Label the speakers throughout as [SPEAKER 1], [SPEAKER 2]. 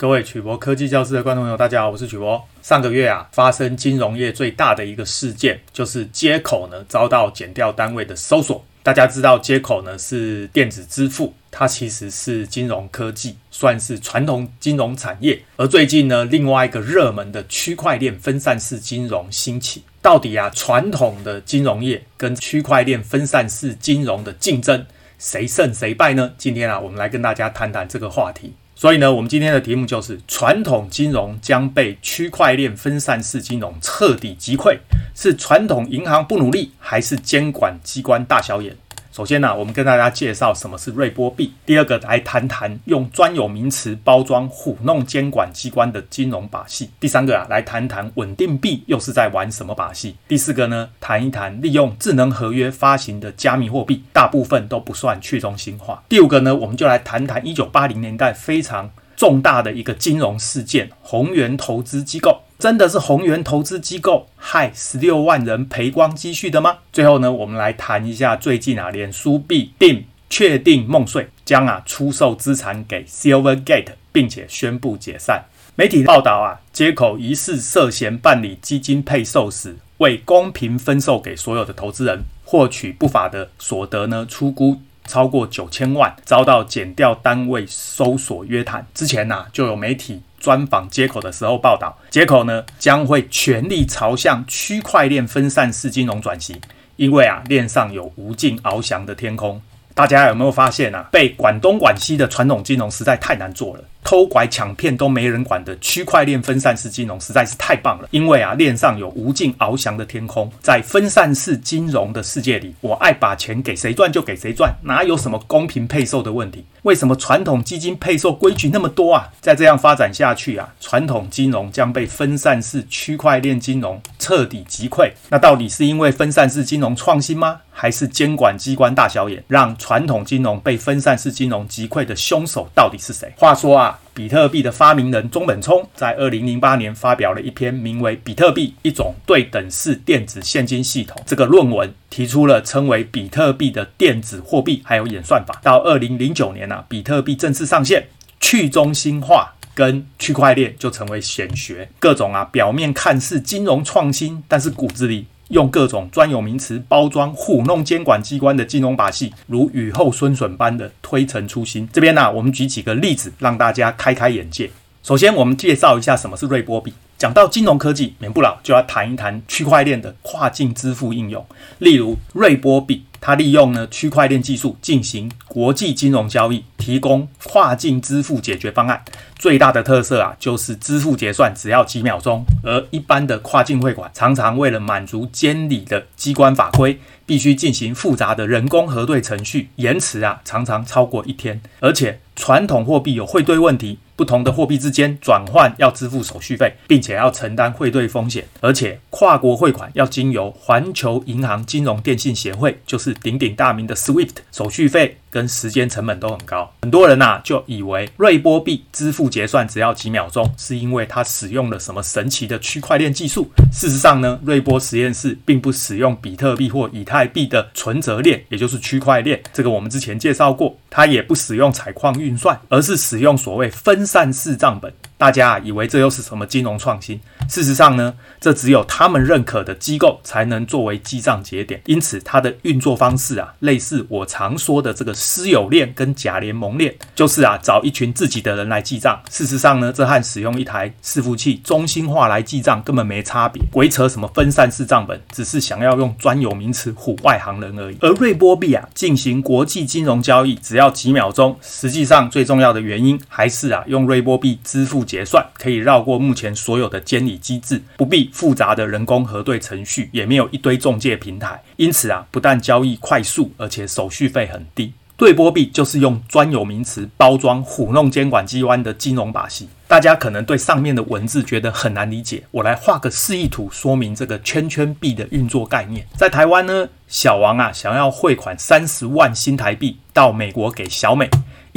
[SPEAKER 1] 各位曲博科技教室的观众朋友，大家好，我是曲博。上个月啊，发生金融业最大的一个事件，就是接口呢遭到减掉单位的搜索。大家知道，接口呢是电子支付，它其实是金融科技，算是传统金融产业。而最近呢，另外一个热门的区块链分散式金融兴起。到底啊，传统的金融业跟区块链分散式金融的竞争，谁胜谁败呢？今天啊，我们来跟大家谈谈这个话题。所以呢，我们今天的题目就是：传统金融将被区块链分散式金融彻底击溃，是传统银行不努力，还是监管机关大小眼？首先呢、我们跟大家介绍什么是瑞波币。第二个，来谈谈用专有名词包装糊弄监管机关的金融把戏。第三个啊，来谈谈稳定币又是在玩什么把戏。第四个呢，谈一谈利用智能合约发行的加密货币，大部分都不算去中心化。第五个呢，我们就来谈谈一九八零年代非常重大的一个金融事件——宏源投资机构。真的是宏源投资机构害十六万人赔光积蓄的吗？最后呢，我们来谈一下最近啊，脸书必定确定梦碎，将啊出售资产给 Silvergate，并且宣布解散。媒体报道啊，接口疑似涉嫌办理基金配售时，未公平分售给所有的投资人，获取不法的所得呢，出估超过九千万，遭到减掉单位搜索约谈。之前呐、啊，就有媒体。专访接口的时候报道，接口呢将会全力朝向区块链分散式金融转型，因为啊链上有无尽翱翔的天空。大家有没有发现啊？被管东管西的传统金融实在太难做了。偷拐抢骗都没人管的区块链分散式金融实在是太棒了，因为啊，链上有无尽翱翔的天空，在分散式金融的世界里，我爱把钱给谁赚就给谁赚，哪有什么公平配售的问题？为什么传统基金配售规矩那么多啊？再这样发展下去啊，传统金融将被分散式区块链金融彻底击溃。那到底是因为分散式金融创新吗？还是监管机关大小眼，让传统金融被分散式金融击溃的凶手到底是谁？话说啊。比特币的发明人中本聪在二零零八年发表了一篇名为《比特币：一种对等式电子现金系统》这个论文，提出了称为比特币的电子货币还有演算法。到二零零九年啊，比特币正式上线，去中心化跟区块链就成为显学。各种啊，表面看似金融创新，但是骨子里。用各种专有名词包装糊弄监管机关的金融把戏，如雨后春笋般的推陈出新。这边呢、我们举几个例子，让大家开开眼界。首先，我们介绍一下什么是瑞波币。讲到金融科技，免不了就要谈一谈区块链的跨境支付应用。例如，瑞波币，它利用呢区块链技术进行国际金融交易，提供跨境支付解决方案。最大的特色啊，就是支付结算只要几秒钟，而一般的跨境汇款常常为了满足监理的机关法规，必须进行复杂的人工核对程序，延迟啊常常超过一天，而且传统货币有汇兑问题。不同的货币之间转换要支付手续费，并且要承担汇兑风险，而且跨国汇款要经由环球银行金融电信协会，就是鼎鼎大名的 SWIFT，手续费跟时间成本都很高。很多人呐、就以为瑞波币支付结算只要几秒钟，是因为它使用了什么神奇的区块链技术。事实上呢，瑞波实验室并不使用比特币或以太币的存折链，也就是区块链。这个我们之前介绍过，它也不使用采矿运算，而是使用所谓分散式账本。大家啊，以为这又是什么金融创新？事实上呢，这只有他们认可的机构才能作为记账节点。因此，它的运作方式啊，类似我常说的这个私有链跟假联盟链，就是啊，找一群自己的人来记账。事实上呢，这和使用一台伺服器中心化来记账根本没差别。鬼扯什么分散式账本，只是想要用专有名词唬外行人而已。而瑞波币啊，进行国际金融交易只要几秒钟。实际上，最重要的原因还是啊，用瑞波币支付。结算可以绕过目前所有的监理机制，不必复杂的人工核对程序，也没有一堆中介平台，因此啊，不但交易快速，而且手续费很低。对波币就是用专有名词包装糊弄监管机关的金融把戏。大家可能对上面的文字觉得很难理解，我来画个示意图说明这个圈圈币的运作概念。在台湾呢，小王啊想要汇款三十万新台币到美国给小美。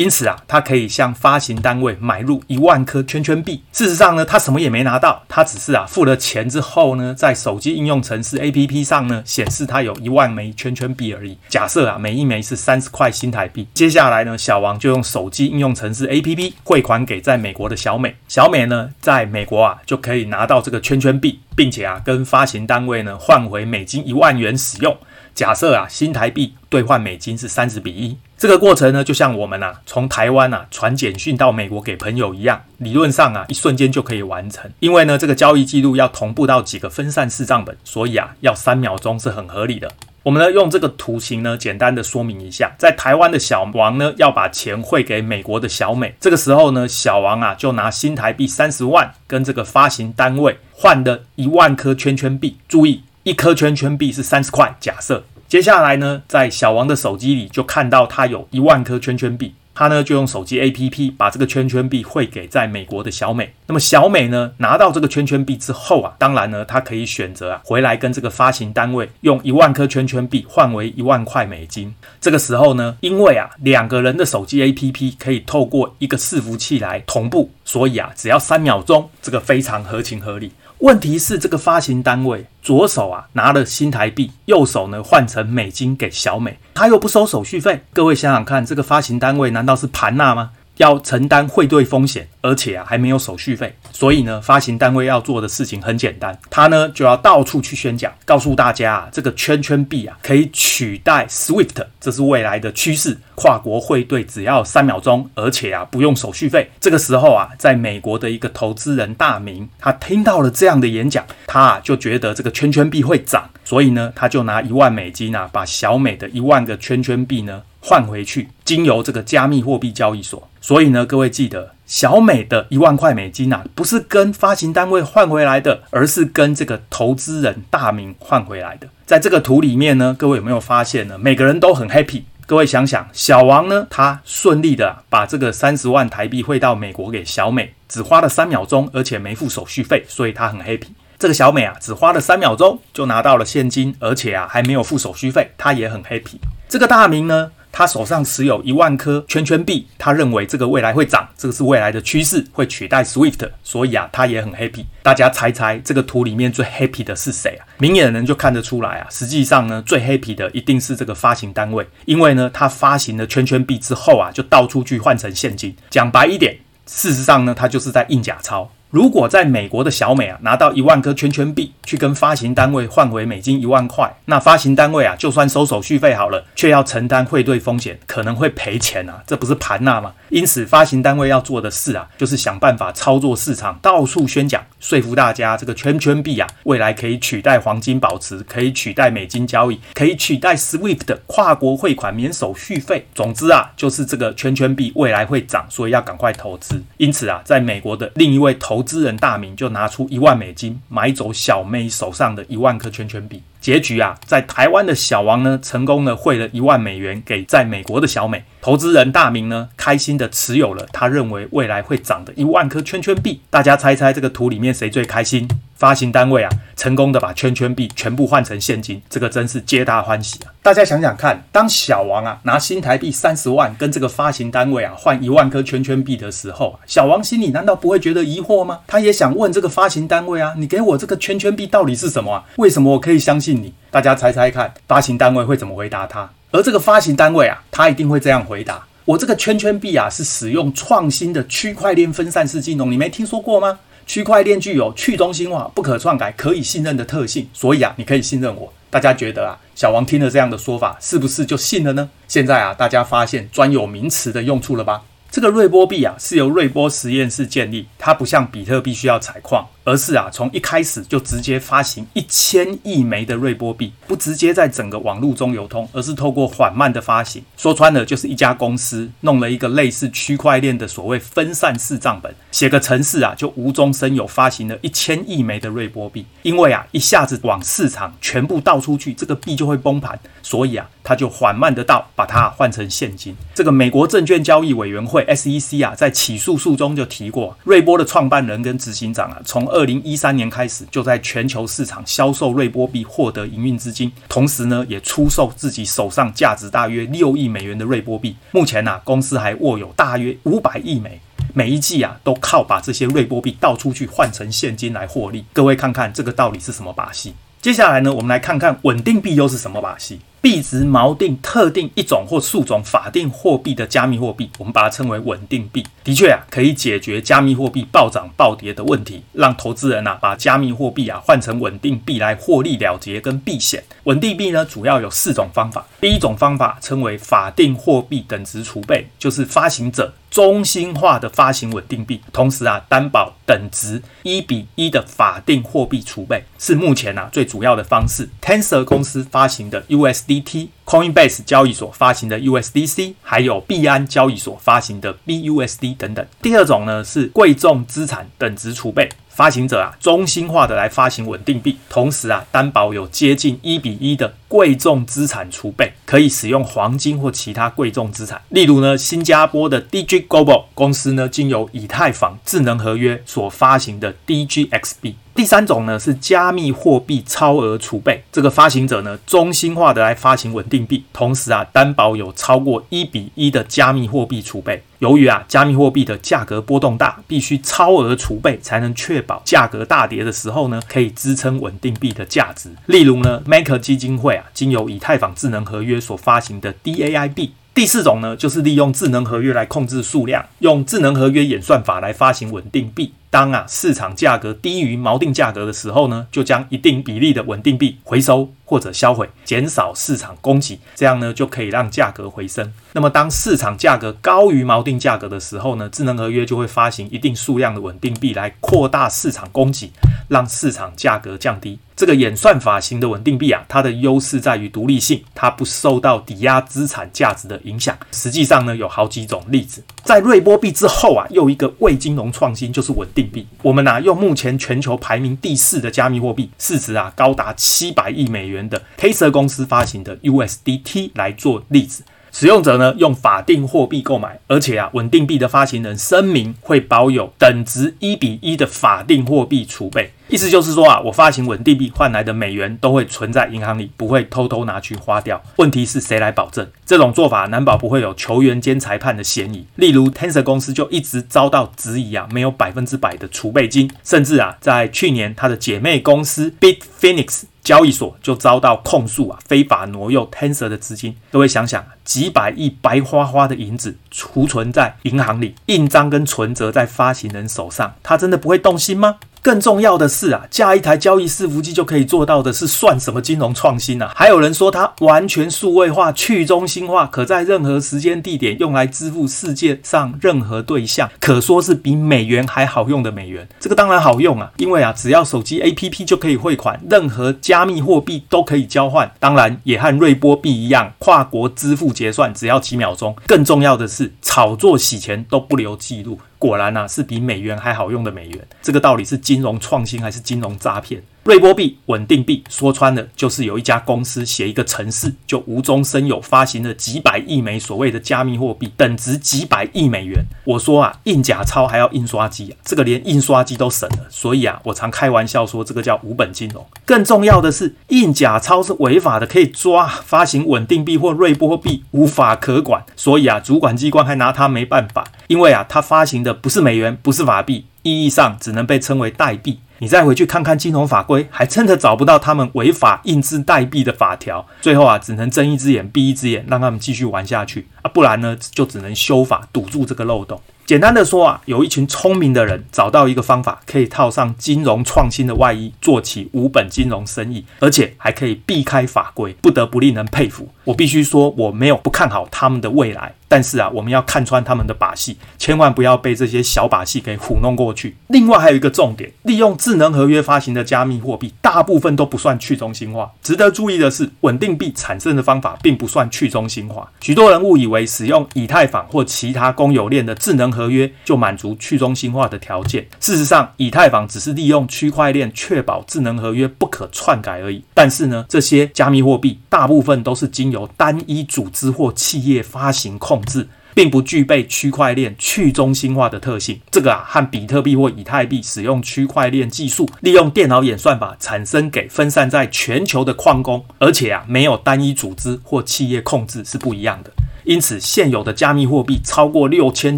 [SPEAKER 1] 因此啊，他可以向发行单位买入一万颗圈圈币。事实上呢，他什么也没拿到，他只是啊付了钱之后呢，在手机应用程式 APP 上呢显示他有一万枚圈圈币而已。假设啊，每一枚是三十块新台币。接下来呢，小王就用手机应用程式 APP 汇款给在美国的小美。小美呢，在美国啊就可以拿到这个圈圈币，并且啊跟发行单位呢换回美金一万元使用。假设啊，新台币兑换美金是三十比一，这个过程呢，就像我们啊从台湾啊传简讯到美国给朋友一样，理论上啊一瞬间就可以完成。因为呢，这个交易记录要同步到几个分散式账本，所以啊要三秒钟是很合理的。我们呢用这个图形呢简单的说明一下，在台湾的小王呢要把钱汇给美国的小美，这个时候呢小王啊就拿新台币三十万跟这个发行单位换的一万颗圈圈币，注意。一颗圈圈币是三十块。假设接下来呢，在小王的手机里就看到他有一万颗圈圈币，他呢就用手机 APP 把这个圈圈币汇给在美国的小美。那么小美呢拿到这个圈圈币之后啊，当然呢，他可以选择啊回来跟这个发行单位用一万颗圈圈币换为一万块美金。这个时候呢，因为啊两个人的手机 APP 可以透过一个伺服器来同步，所以啊只要三秒钟，这个非常合情合理。问题是这个发行单位左手啊拿了新台币，右手呢换成美金给小美，他又不收手续费。各位想想看，这个发行单位难道是盘纳吗？要承担汇兑风险，而且啊还没有手续费，所以呢，发行单位要做的事情很简单，他呢就要到处去宣讲，告诉大家啊，这个圈圈币啊可以取代 SWIFT，这是未来的趋势，跨国汇兑只要三秒钟，而且啊不用手续费。这个时候啊，在美国的一个投资人大名，他听到了这样的演讲，他啊就觉得这个圈圈币会涨，所以呢，他就拿一万美金啊，把小美的一万个圈圈币呢。换回去，经由这个加密货币交易所。所以呢，各位记得，小美的一万块美金啊，不是跟发行单位换回来的，而是跟这个投资人大明换回来的。在这个图里面呢，各位有没有发现呢？每个人都很 happy。各位想想，小王呢，他顺利的把这个三十万台币汇到美国给小美，只花了三秒钟，而且没付手续费，所以他很 happy。这个小美啊，只花了三秒钟就拿到了现金，而且啊还没有付手续费，他也很 happy。这个大明呢，他手上持有一万颗圈圈币，他认为这个未来会涨，这个是未来的趋势，会取代 SWIFT，所以啊，他也很 happy。大家猜猜这个图里面最 happy 的是谁啊？明眼人就看得出来啊。实际上呢，最 happy 的一定是这个发行单位，因为呢，他发行了圈圈币之后啊，就到处去换成现金。讲白一点，事实上呢，他就是在印假钞。如果在美国的小美啊拿到一万颗圈圈币，去跟发行单位换回美金一万块，那发行单位啊就算收手续费好了，却要承担汇兑风险，可能会赔钱啊，这不是盘纳吗？因此，发行单位要做的事啊，就是想办法操作市场，到处宣讲，说服大家这个圈圈币啊，未来可以取代黄金保值，可以取代美金交易，可以取代 SWIFT 的跨国汇款免手续费。总之啊，就是这个圈圈币未来会涨，所以要赶快投资。因此啊，在美国的另一位投投资人大明就拿出一万美金买走小妹手上的一万颗圈圈币。结局啊，在台湾的小王呢，成功的汇了一万美元给在美国的小美。投资人大明呢，开心的持有了他认为未来会涨的一万颗圈圈币。大家猜猜这个图里面谁最开心？发行单位啊，成功的把圈圈币全部换成现金，这个真是皆大欢喜啊！大家想想看，当小王啊拿新台币三十万跟这个发行单位啊换一万颗圈圈币的时候，小王心里难道不会觉得疑惑吗？他也想问这个发行单位啊，你给我这个圈圈币到底是什么啊？为什么我可以相信你？大家猜猜看，发行单位会怎么回答他？而这个发行单位啊，他一定会这样回答：我这个圈圈币啊是使用创新的区块链分散式金融，你没听说过吗？区块链具有去中心化、不可篡改、可以信任的特性，所以啊，你可以信任我。大家觉得啊，小王听了这样的说法，是不是就信了呢？现在啊，大家发现专有名词的用处了吧？这个瑞波币啊，是由瑞波实验室建立，它不像比特币需要采矿。而是啊，从一开始就直接发行一千亿枚的瑞波币，不直接在整个网络中流通，而是透过缓慢的发行。说穿了，就是一家公司弄了一个类似区块链的所谓分散式账本，写个程式啊，就无中生有发行了一千亿枚的瑞波币。因为啊，一下子往市场全部倒出去，这个币就会崩盘，所以啊，它就缓慢的倒，把它换成现金。这个美国证券交易委员会 SEC 啊，在起诉书中就提过，瑞波的创办人跟执行长啊，从二零一三年开始就在全球市场销售瑞波币，获得营运资金，同时呢也出售自己手上价值大约六亿美元的瑞波币。目前呢、公司还握有大约五百亿美，每一季啊都靠把这些瑞波币倒出去换成现金来获利。各位看看这个到底是什么把戏？接下来呢，我们来看看稳定币又是什么把戏。币值锚定特定一种或数种法定货币的加密货币，我们把它称为稳定币。的确啊，可以解决加密货币暴涨暴跌的问题，让投资人啊把加密货币啊换成稳定币来获利了结跟避险。稳定币呢，主要有四种方法。第一种方法称为法定货币等值储备，就是发行者中心化的发行稳定币，同时啊担保等值一比一的法定货币储备，是目前啊最主要的方式。Tensor 公司发行的 USD。DT、Coinbase 交易所发行的 USDC，还有币安交易所发行的 BUSD 等等。第二种呢是贵重资产等值储备。发行者啊，中心化的来发行稳定币，同时啊，担保有接近一比一的贵重资产储备，可以使用黄金或其他贵重资产。例如呢，新加坡的 DG Global 公司呢，经由以太坊智能合约所发行的 DGXB。第三种呢是加密货币超额储备，这个发行者呢，中心化的来发行稳定币，同时啊，担保有超过一比一的加密货币储备。由于啊，加密货币的价格波动大，必须超额储备才能确保价格大跌的时候呢，可以支撑稳定币的价值。例如呢，Maker 基金会啊，经由以太坊智能合约所发行的 DAI 币。第四种呢，就是利用智能合约来控制数量，用智能合约演算法来发行稳定币。当啊市场价格低于锚定价格的时候呢，就将一定比例的稳定币回收或者销毁，减少市场供给，这样呢就可以让价格回升。那么当市场价格高于锚定价格的时候呢，智能合约就会发行一定数量的稳定币来扩大市场供给，让市场价格降低。这个演算法型的稳定币啊，它的优势在于独立性，它不受到抵押资产价值的影响。实际上呢，有好几种例子。在瑞波币之后啊，又一个未金融创新就是稳定币。我们啊，用目前全球排名第四的加密货币，市值啊高达七百亿美元的 Tether 公司发行的 USDT 来做例子。使用者呢，用法定货币购买，而且啊，稳定币的发行人声明会保有等值一比一的法定货币储备。意思就是说啊，我发行稳定币换来的美元都会存在银行里，不会偷偷拿去花掉。问题是谁来保证？这种做法难保不会有球员兼裁判的嫌疑。例如，Tensor 公司就一直遭到质疑啊，没有百分之百的储备金，甚至啊，在去年他的姐妹公司 Bitfinex 交易所就遭到控诉啊，非法挪用 Tensor 的资金。各位想想，几百亿白花花的银子储存在银行里，印章跟存折在发行人手上，他真的不会动心吗？更重要的是啊，架一台交易伺服器就可以做到的是算什么金融创新啊？还有人说它完全数位化、去中心化，可在任何时间地点用来支付世界上任何对象，可说是比美元还好用的美元。这个当然好用啊，因为啊，只要手机 APP 就可以汇款，任何加密货币都可以交换，当然也和瑞波币一样，跨国支付结算只要几秒钟。更重要的是，炒作洗钱都不留记录。果然啊，是比美元还好用的美元。这个到底是金融创新还是金融诈骗？瑞波币稳定币说穿了就是有一家公司写一个程式，就无中生有发行了几百亿枚所谓的加密货币，等值几百亿美元。我说啊，印假钞还要印刷机啊，这个连印刷机都省了。所以啊，我常开玩笑说这个叫无本金融。更重要的是，印假钞是违法的，可以抓；发行稳定币或瑞波币无法可管。所以啊，主管机关还拿他没办法，因为啊，他发行的不是美元，不是法币，意义上只能被称为代币。你再回去看看金融法规，还真的找不到他们违法印制代币的法条。最后啊，只能睁一只眼闭一只眼，让他们继续玩下去啊，不然呢，就只能修法堵住这个漏洞。简单的说啊，有一群聪明的人找到一个方法，可以套上金融创新的外衣，做起无本金融生意，而且还可以避开法规，不得不令人佩服。我必须说，我没有不看好他们的未来，但是啊，我们要看穿他们的把戏，千万不要被这些小把戏给糊弄过去。另外还有一个重点，利用智能合约发行的加密货币，大部分都不算去中心化。值得注意的是，稳定币产生的方法并不算去中心化。许多人误以为使用以太坊或其他公有链的智能合合约就满足去中心化的条件。事实上，以太坊只是利用区块链确保智能合约不可篡改而已。但是呢，这些加密货币大部分都是经由单一组织或企业发行控制。并不具备区块链去中心化的特性。这个啊，和比特币或以太币使用区块链技术，利用电脑演算法产生给分散在全球的矿工，而且啊，没有单一组织或企业控制是不一样的。因此，现有的加密货币超过六千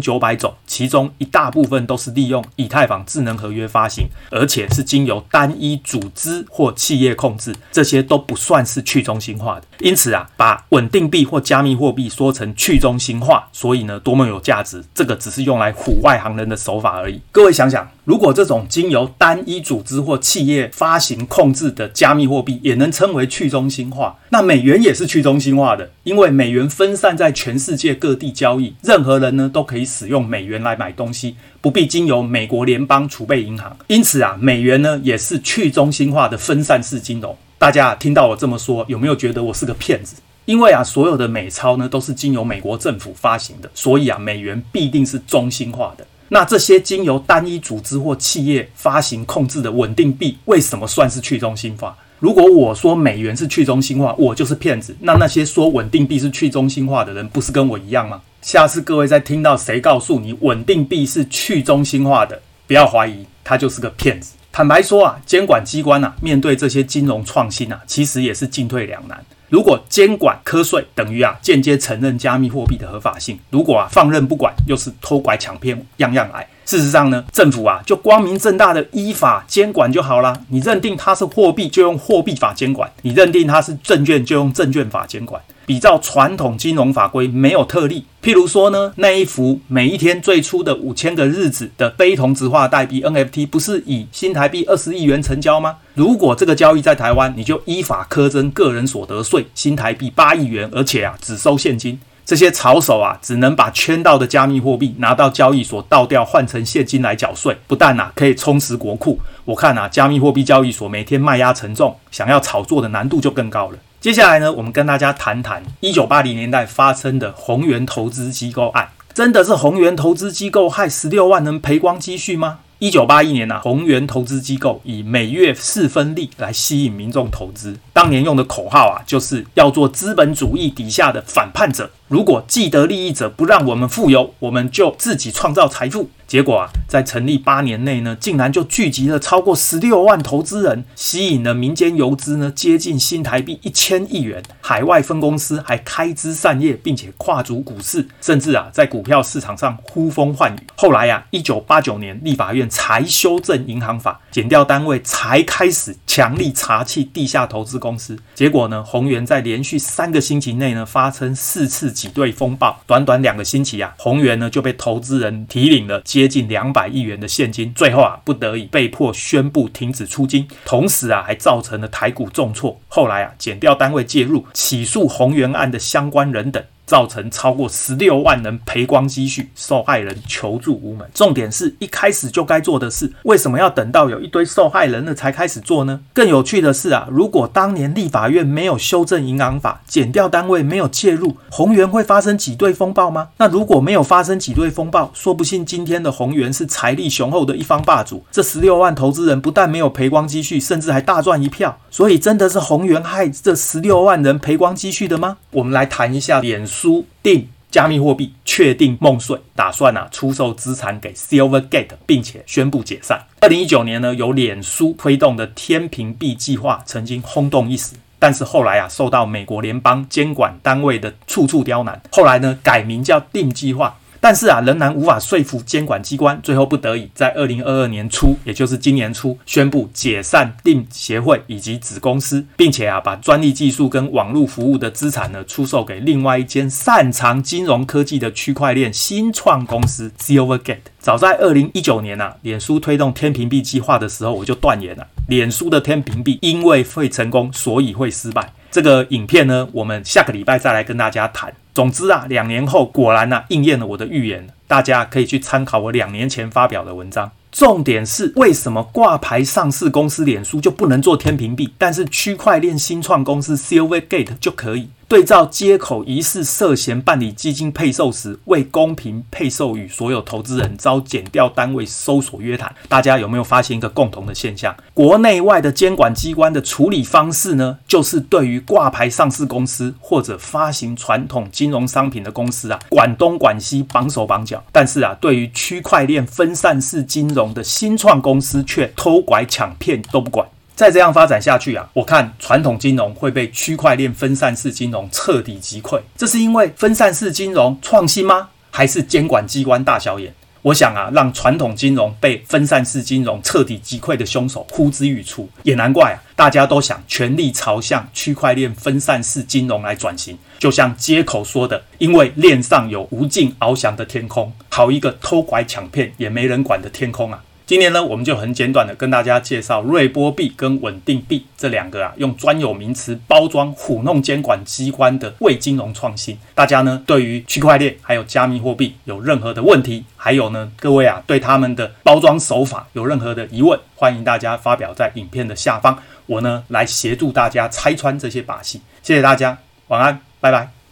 [SPEAKER 1] 九百种，其中一大部分都是利用以太坊智能合约发行，而且是经由单一组织或企业控制，这些都不算是去中心化的。因此啊，把稳定币或加密货币说成去中心化，所以呢，多么有价值，这个只是用来唬外行人的手法而已。各位想想，如果这种经由单一组织或企业发行控制的加密货币也能称为去中心化，那美元也是去中心化的，因为美元分散在全世界各地交易，任何人呢都可以使用美元来买东西，不必经由美国联邦储备银行。因此啊，美元呢也是去中心化的分散式金融。大家听到我这么说，有没有觉得我是个骗子？因为啊，所有的美钞呢都是经由美国政府发行的，所以啊，美元必定是中心化的。那这些经由单一组织或企业发行控制的稳定币，为什么算是去中心化？如果我说美元是去中心化，我就是骗子。那那些说稳定币是去中心化的人，不是跟我一样吗？下次各位再听到谁告诉你稳定币是去中心化的，不要怀疑，他就是个骗子。坦白说啊，监管机关啊，面对这些金融创新啊，其实也是进退两难。如果监管课税，等于啊间接承认加密货币的合法性；如果啊放任不管，又是偷拐抢骗，样样来。事实上呢，政府啊就光明正大的依法监管就好啦。你认定它是货币，就用货币法监管；你认定它是证券，就用证券法监管。比照传统金融法规，没有特例。譬如说呢，那一幅每一天最初的五千个日子的非同质化代币 NFT，不是以新台币二十亿元成交吗？如果这个交易在台湾，你就依法苛征个人所得税，新台币八亿元，而且啊只收现金。这些炒手啊，只能把圈到的加密货币拿到交易所倒掉，换成现金来缴税。不但啊可以充实国库，我看啊加密货币交易所每天卖压沉重，想要炒作的难度就更高了。接下来呢，我们跟大家谈谈一九八零年代发生的宏源投资机构案。真的是宏源投资机构害十六万人赔光积蓄吗？一九八一年啊，宏源投资机构以每月四分利来吸引民众投资。当年用的口号啊，就是要做资本主义底下的反叛者。如果既得利益者不让我们富有，我们就自己创造财富。结果啊，在成立八年内呢，竟然就聚集了超过十六万投资人，吸引了民间游资呢接近新台币一千亿元。海外分公司还开枝散叶，并且跨足股市，甚至啊在股票市场上呼风唤雨。后来啊，一九八九年立法院才修正银行法，减掉单位才开始强力查缉地下投资公司。结果呢，宏源在连续三个星期内呢发生四次挤兑风暴，短短两个星期啊，宏源呢就被投资人提领了接近两百亿元的现金，最后啊不得已被迫宣布停止出金，同时啊还造成了台股重挫。后来啊，减调单位介入起诉宏源案的相关人等。造成超过十六万人赔光积蓄，受害人求助无门。重点是一开始就该做的事，为什么要等到有一堆受害人了才开始做呢？更有趣的是啊，如果当年立法院没有修正银行法，减调单位没有介入，宏源会发生挤兑风暴吗？那如果没有发生挤兑风暴，说不定今天的宏源是财力雄厚的一方霸主。这十六万投资人不但没有赔光积蓄，甚至还大赚一票。所以真的是宏源害这十六万人赔光积蓄的吗？我们来谈一下脸书定加密货币，确定梦碎，打算啊出售资产给 Silvergate，并且宣布解散。二零一九年呢，由脸书推动的天平币计划曾经轰动一时，但是后来啊受到美国联邦监管单位的处处刁难，后来呢改名叫定计划。但是啊，仍然无法说服监管机关，最后不得已在二零二二年初，也就是今年初，宣布解散定协会以及子公司，并且啊，把专利技术跟网络服务的资产呢，出售给另外一间擅长金融科技的区块链新创公司 Silvergate。早在二零一九年啊，脸书推动天平币计划的时候，我就断言了，脸书的天平币因为会成功，所以会失败。这个影片呢，我们下个礼拜再来跟大家谈。总之啊，两年后果然啊应验了我的预言，大家可以去参考我两年前发表的文章。重点是为什么挂牌上市公司脸书就不能做天平币，但是区块链新创公司 Silvergate 就可以？对照接口疑似涉嫌办理基金配售时未公平配售与所有投资人，遭减调单位搜索约谈，大家有没有发现一个共同的现象？国内外的监管机关的处理方式呢，就是对于挂牌上市公司或者发行传统金融商品的公司啊，管东管西，绑手绑脚；但是啊，对于区块链分散式金融的新创公司，却偷拐抢骗都不管。再这样发展下去啊，我看传统金融会被区块链分散式金融彻底击溃。这是因为分散式金融创新吗？还是监管机关大小眼？我想啊，让传统金融被分散式金融彻底击溃的凶手呼之欲出。也难怪啊，大家都想全力朝向区块链分散式金融来转型。就像街口说的，因为链上有无尽翱翔的天空，好一个偷拐抢骗也没人管的天空啊！今天呢，我们就很简短的跟大家介绍瑞波币跟稳定币这两个啊，用专有名词包装唬弄监管机关的伪金融创新。大家呢，对于区块链还有加密货币有任何的问题，还有呢，各位啊，对他们的包装手法有任何的疑问，欢迎大家发表在影片的下方，我呢来协助大家拆穿这些把戏。谢谢大家，晚安，拜拜。